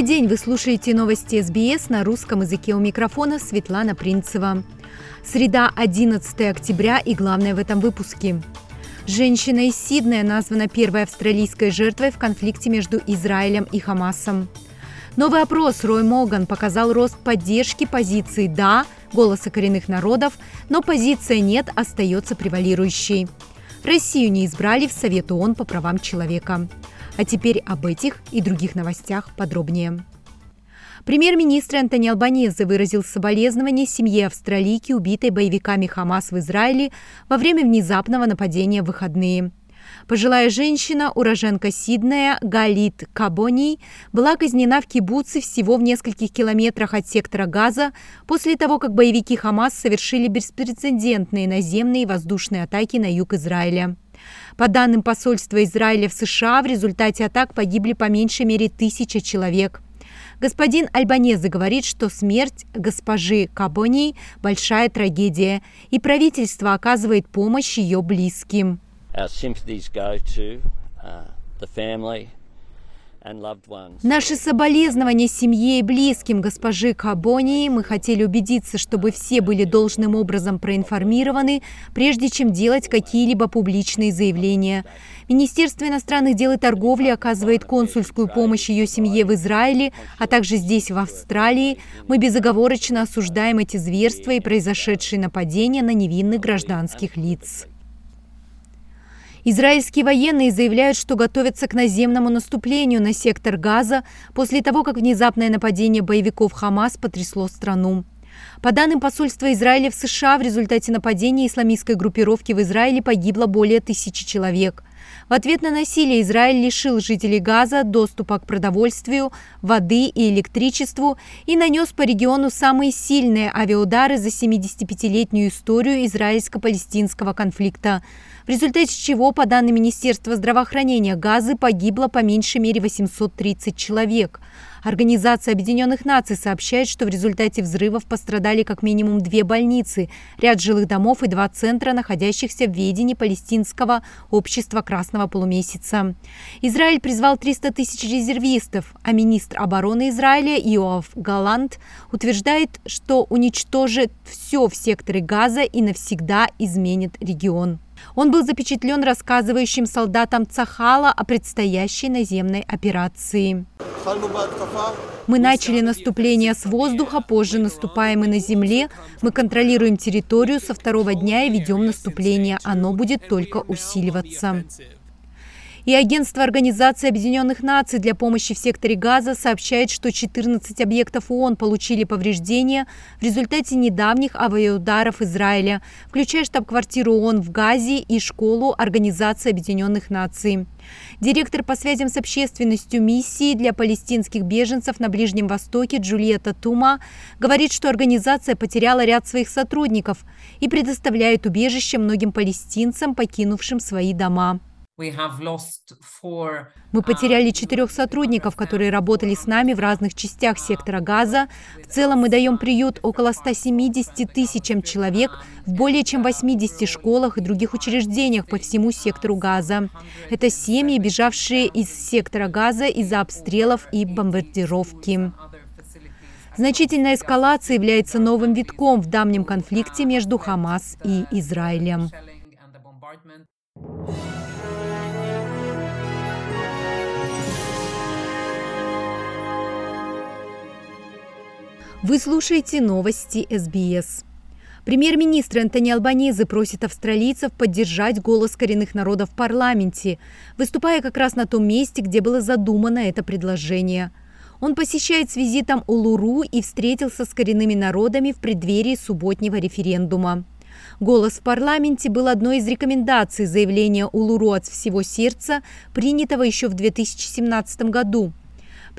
Добрый день! Вы слушаете новости СБС на русском языке у микрофона Светлана Принцева. Среда, 11 октября и главное в этом выпуске. Женщина из Сиднея названа первой австралийской жертвой в конфликте между Израилем и Хамасом. Новый опрос Рой Моган показал рост поддержки позиции «да» голоса коренных народов, но позиция «нет» остается превалирующей. Россию не избрали в Совет ООН по правам человека. А теперь об этих и других новостях подробнее. Премьер-министр Антони Албанезе выразил соболезнования семье австралийки, убитой боевиками Хамас в Израиле во время внезапного нападения в выходные. Пожилая женщина, уроженка Сиднея Галит Кабони, была казнена в кибуце всего в нескольких километрах от сектора Газа после того, как боевики Хамас совершили беспрецедентные наземные и воздушные атаки на юг Израиля. По данным посольства Израиля в США, в результате атак погибли по меньшей мере тысяча человек. Господин Альбанезе говорит, что смерть госпожи Кабони – большая трагедия, и правительство оказывает помощь ее близким. Our Наши соболезнования семье и близким госпожи Кабони. Мы хотели убедиться, чтобы все были должным образом проинформированы, прежде чем делать какие-либо публичные заявления. Министерство иностранных дел и торговли оказывает консульскую помощь ее семье в Израиле, а также здесь, в Австралии. Мы безоговорочно осуждаем эти зверства и произошедшие нападения на невинных гражданских лиц. Израильские военные заявляют, что готовятся к наземному наступлению на сектор Газа после того, как внезапное нападение боевиков Хамас потрясло страну. По данным посольства Израиля в США, в результате нападения исламистской группировки в Израиле погибло более тысячи человек. В ответ на насилие Израиль лишил жителей Газа доступа к продовольствию, воды и электричеству и нанес по региону самые сильные авиаудары за 75-летнюю историю израильско-палестинского конфликта – в результате чего, по данным Министерства здравоохранения, газы погибло по меньшей мере 830 человек. Организация Объединенных Наций сообщает, что в результате взрывов пострадали как минимум две больницы, ряд жилых домов и два центра, находящихся в ведении палестинского общества Красного полумесяца. Израиль призвал 300 тысяч резервистов, а министр обороны Израиля Иоав Галант утверждает, что уничтожит все в секторе Газа и навсегда изменит регион. Он был запечатлен рассказывающим солдатам Цахала о предстоящей наземной операции. Мы начали наступление с воздуха, позже наступаем и на земле. Мы контролируем территорию со второго дня и ведем наступление. Оно будет только усиливаться. И агентство Организации Объединенных Наций для помощи в секторе Газа сообщает, что 14 объектов ООН получили повреждения в результате недавних авиаударов Израиля, включая штаб-квартиру ООН в Газе и школу Организации Объединенных Наций. Директор по связям с общественностью миссии для палестинских беженцев на Ближнем Востоке Джульетта Тума говорит, что организация потеряла ряд своих сотрудников и предоставляет убежище многим палестинцам, покинувшим свои дома. Мы потеряли uh, четырех сотрудников, которые работали с нами в разных частях сектора Газа. В целом мы даем приют около 170 тысячам человек в более чем 80 школах и других учреждениях по всему сектору Газа. Это семьи, бежавшие из сектора Газа из-за обстрелов и бомбардировки. Значительная эскалация является новым витком в давнем конфликте между Хамас и Израилем. Вы слушаете новости СБС. Премьер-министр Антони Албанезе просит австралийцев поддержать голос коренных народов в парламенте, выступая как раз на том месте, где было задумано это предложение. Он посещает с визитом Улуру и встретился с коренными народами в преддверии субботнего референдума. Голос в парламенте был одной из рекомендаций заявления Улуру от всего сердца, принятого еще в 2017 году.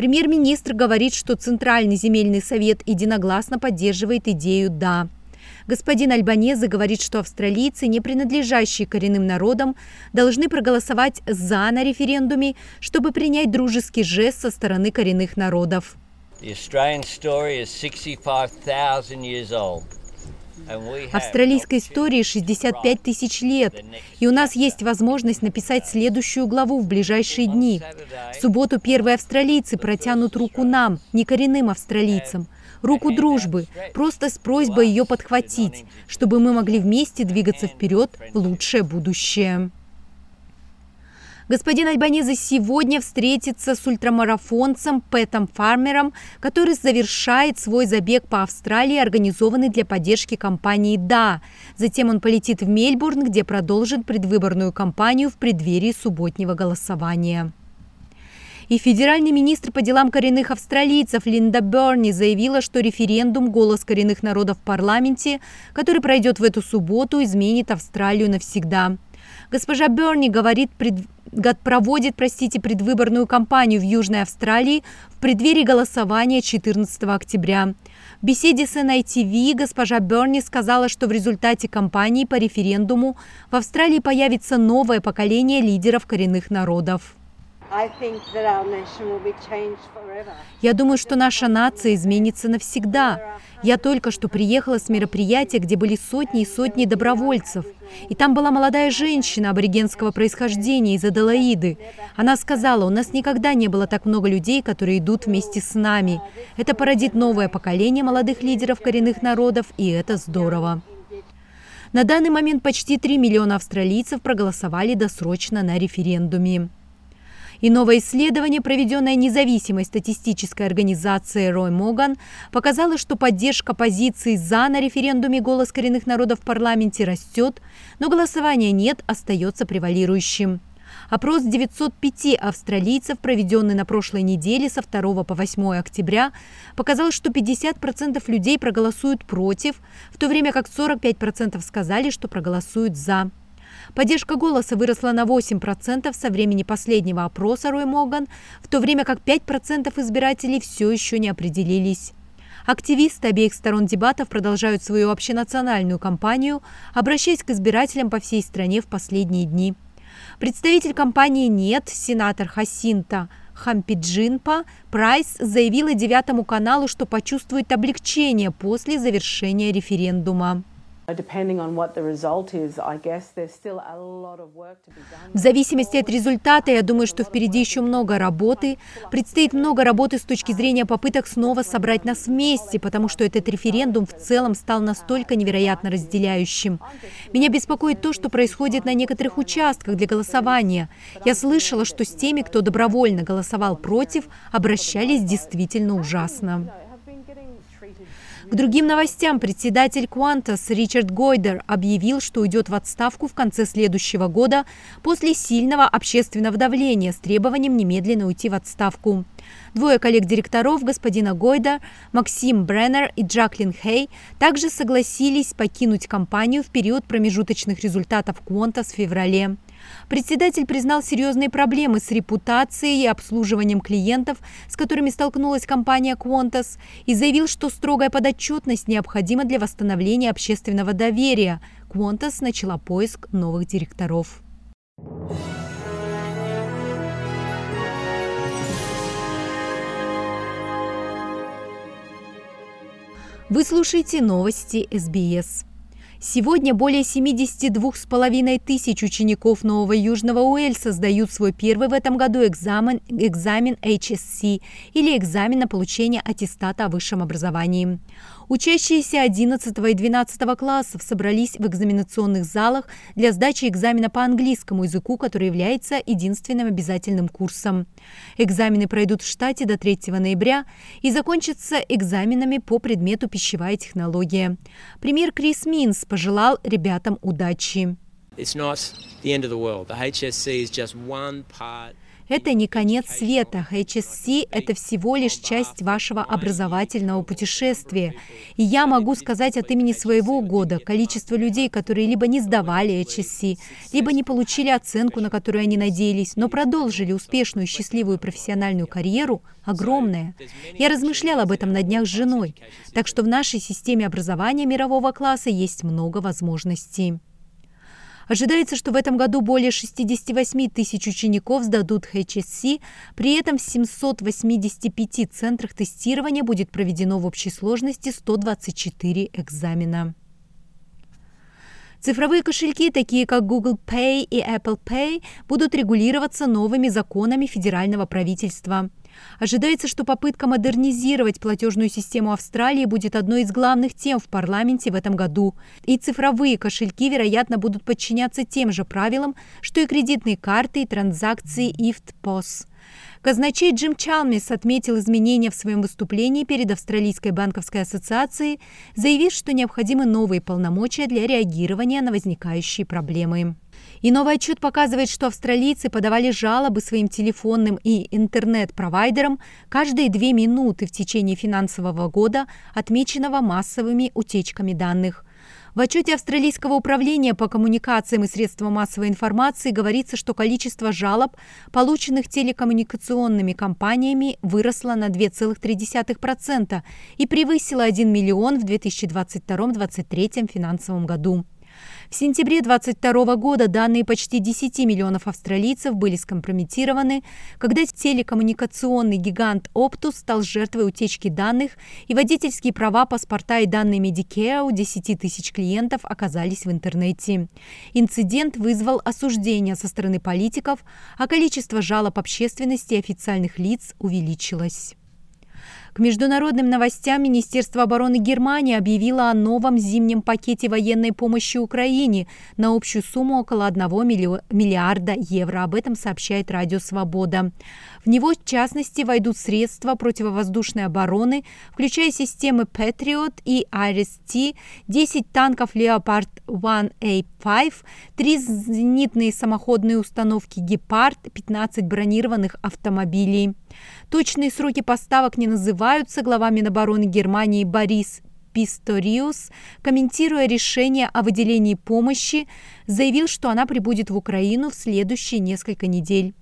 Премьер-министр говорит, что Центральный земельный совет единогласно поддерживает идею «да». Господин Альбанезе говорит, что австралийцы, не принадлежащие коренным народам, должны проголосовать «за» на референдуме, чтобы принять дружеский жест со стороны коренных народов. Австралийской истории 65 тысяч лет, и у нас есть возможность написать следующую главу в ближайшие дни. В субботу первые австралийцы протянут руку нам, не коренным австралийцам, руку дружбы, просто с просьбой ее подхватить, чтобы мы могли вместе двигаться вперед в лучшее будущее. Господин Альбанезе сегодня встретится с ультрамарафонцем Пэтом Фармером, который завершает свой забег по Австралии, организованный для поддержки компании «Да». Затем он полетит в Мельбурн, где продолжит предвыборную кампанию в преддверии субботнего голосования. И федеральный министр по делам коренных австралийцев Линда Берни заявила, что референдум «Голос коренных народов» в парламенте, который пройдет в эту субботу, изменит Австралию навсегда. Госпожа Берни говорит, пред... проводит простите, предвыборную кампанию в Южной Австралии в преддверии голосования 14 октября. В беседе с NITV госпожа Берни сказала, что в результате кампании по референдуму в Австралии появится новое поколение лидеров коренных народов. Я думаю, что наша нация изменится навсегда. Я только что приехала с мероприятия, где были сотни и сотни добровольцев. И там была молодая женщина аборигенского происхождения из Аделаиды. Она сказала, у нас никогда не было так много людей, которые идут вместе с нами. Это породит новое поколение молодых лидеров коренных народов, и это здорово. На данный момент почти 3 миллиона австралийцев проголосовали досрочно на референдуме. И новое исследование, проведенное независимой статистической организацией Рой Моган, показало, что поддержка позиции «за» на референдуме «Голос коренных народов» в парламенте растет, но голосования нет, остается превалирующим. Опрос 905 австралийцев, проведенный на прошлой неделе со 2 по 8 октября, показал, что 50% людей проголосуют против, в то время как 45% сказали, что проголосуют «за». Поддержка голоса выросла на 8% со времени последнего опроса Рой Моган, в то время как 5% избирателей все еще не определились. Активисты обеих сторон дебатов продолжают свою общенациональную кампанию, обращаясь к избирателям по всей стране в последние дни. Представитель компании «Нет», сенатор Хасинта Хампиджинпа Прайс заявила девятому каналу, что почувствует облегчение после завершения референдума. В зависимости от результата, я думаю, что впереди еще много работы. Предстоит много работы с точки зрения попыток снова собрать нас вместе, потому что этот референдум в целом стал настолько невероятно разделяющим. Меня беспокоит то, что происходит на некоторых участках для голосования. Я слышала, что с теми, кто добровольно голосовал против, обращались действительно ужасно. К другим новостям председатель Qantas Ричард Гойдер объявил, что уйдет в отставку в конце следующего года после сильного общественного давления с требованием немедленно уйти в отставку. Двое коллег-директоров господина Гойда, Максим Бреннер и Джаклин Хей, также согласились покинуть компанию в период промежуточных результатов Qantas в феврале. Председатель признал серьезные проблемы с репутацией и обслуживанием клиентов, с которыми столкнулась компания Qantas, и заявил, что строгая подотчетность необходима для восстановления общественного доверия. Qantas начала поиск новых директоров. Вы слушаете новости СБС. Сегодня более 72,5 тысяч учеников Нового Южного Уэльса сдают свой первый в этом году экзамен, экзамен HSC или экзамен на получение аттестата о высшем образовании. Учащиеся 11 и 12 классов собрались в экзаменационных залах для сдачи экзамена по английскому языку, который является единственным обязательным курсом. Экзамены пройдут в штате до 3 ноября и закончатся экзаменами по предмету пищевая технология. Премьер Крис Минс пожелал ребятам удачи. Это не конец света. HSC – это всего лишь часть вашего образовательного путешествия. И я могу сказать от имени своего года, количество людей, которые либо не сдавали HSC, либо не получили оценку, на которую они надеялись, но продолжили успешную, счастливую профессиональную карьеру, огромное. Я размышляла об этом на днях с женой. Так что в нашей системе образования мирового класса есть много возможностей. Ожидается, что в этом году более 68 тысяч учеников сдадут HSC, при этом в 785 центрах тестирования будет проведено в общей сложности 124 экзамена. Цифровые кошельки, такие как Google Pay и Apple Pay, будут регулироваться новыми законами федерального правительства. Ожидается, что попытка модернизировать платежную систему Австралии будет одной из главных тем в парламенте в этом году. И цифровые кошельки, вероятно, будут подчиняться тем же правилам, что и кредитные карты и транзакции IFT-POS. Казначей Джим Чалмис отметил изменения в своем выступлении перед Австралийской банковской ассоциацией, заявив, что необходимы новые полномочия для реагирования на возникающие проблемы. И новый отчет показывает, что австралийцы подавали жалобы своим телефонным и интернет-провайдерам каждые две минуты в течение финансового года, отмеченного массовыми утечками данных. В отчете Австралийского управления по коммуникациям и средствам массовой информации говорится, что количество жалоб, полученных телекоммуникационными компаниями, выросло на 2,3% и превысило 1 миллион в 2022-2023 финансовом году. В сентябре 2022 года данные почти 10 миллионов австралийцев были скомпрометированы, когда телекоммуникационный гигант Optus стал жертвой утечки данных, и водительские права, паспорта и данные Medicare у 10 тысяч клиентов оказались в интернете. Инцидент вызвал осуждение со стороны политиков, а количество жалоб общественности и официальных лиц увеличилось. К международным новостям Министерство обороны Германии объявило о новом зимнем пакете военной помощи Украине на общую сумму около 1 миллиарда евро. Об этом сообщает Радио Свобода. В него, в частности, войдут средства противовоздушной обороны, включая системы Patriot и IRIS-T, 10 танков Leopard 1A5, 3 зенитные самоходные установки «Гепард», 15 бронированных автомобилей. Точные сроки поставок не называются. Глава Минобороны Германии Борис Писториус, комментируя решение о выделении помощи, заявил, что она прибудет в Украину в следующие несколько недель.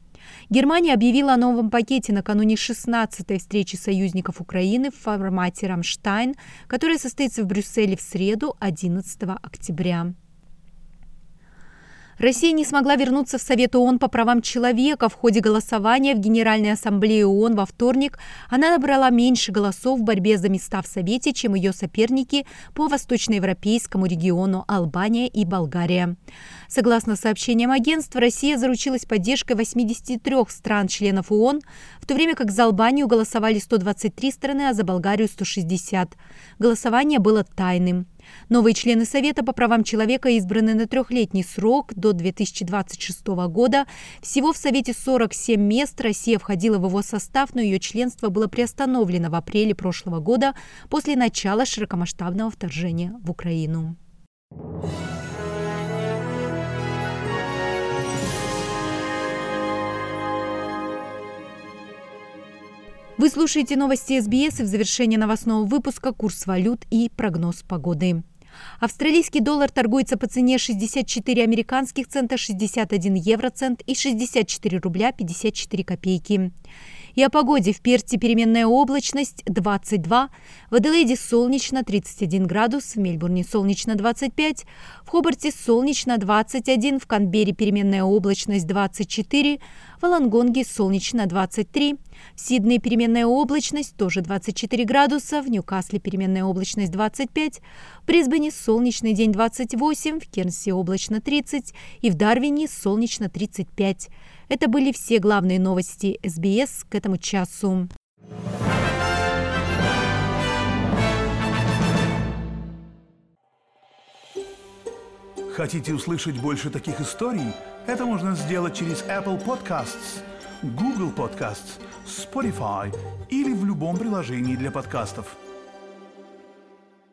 Германия объявила о новом пакете накануне 16-й встречи союзников Украины в формате «Рамштайн», которая состоится в Брюсселе в среду 11 октября. Россия не смогла вернуться в Совет ООН по правам человека. В ходе голосования в Генеральной Ассамблее ООН во вторник она набрала меньше голосов в борьбе за места в Совете, чем ее соперники по восточноевропейскому региону Албания и Болгария. Согласно сообщениям агентства, Россия заручилась поддержкой 83 стран-членов ООН, в то время как за Албанию голосовали 123 страны, а за Болгарию 160. Голосование было тайным. Новые члены Совета по правам человека избраны на трехлетний срок до 2026 года. Всего в Совете 47 мест. Россия входила в его состав, но ее членство было приостановлено в апреле прошлого года после начала широкомасштабного вторжения в Украину. Вы слушаете новости СБС и в завершении новостного выпуска курс валют и прогноз погоды. Австралийский доллар торгуется по цене 64 американских цента, 61 евроцент и 64 рубля 54 копейки. И о погоде в Перте переменная облачность 22, в Аделаиде солнечно 31 градус, в Мельбурне солнечно 25, в Хобарте солнечно 21, в Канберре переменная облачность 24, в Алангонге солнечно 23, в Сиднее переменная облачность тоже 24 градуса, в Ньюкасле переменная облачность 25, в Брисбене солнечный день 28, в Кернсе облачно 30 и в Дарвине солнечно 35. Это были все главные новости СБС к этому часу. Хотите услышать больше таких историй? Это можно сделать через Apple Podcasts, Google Podcasts, Spotify или в любом приложении для подкастов.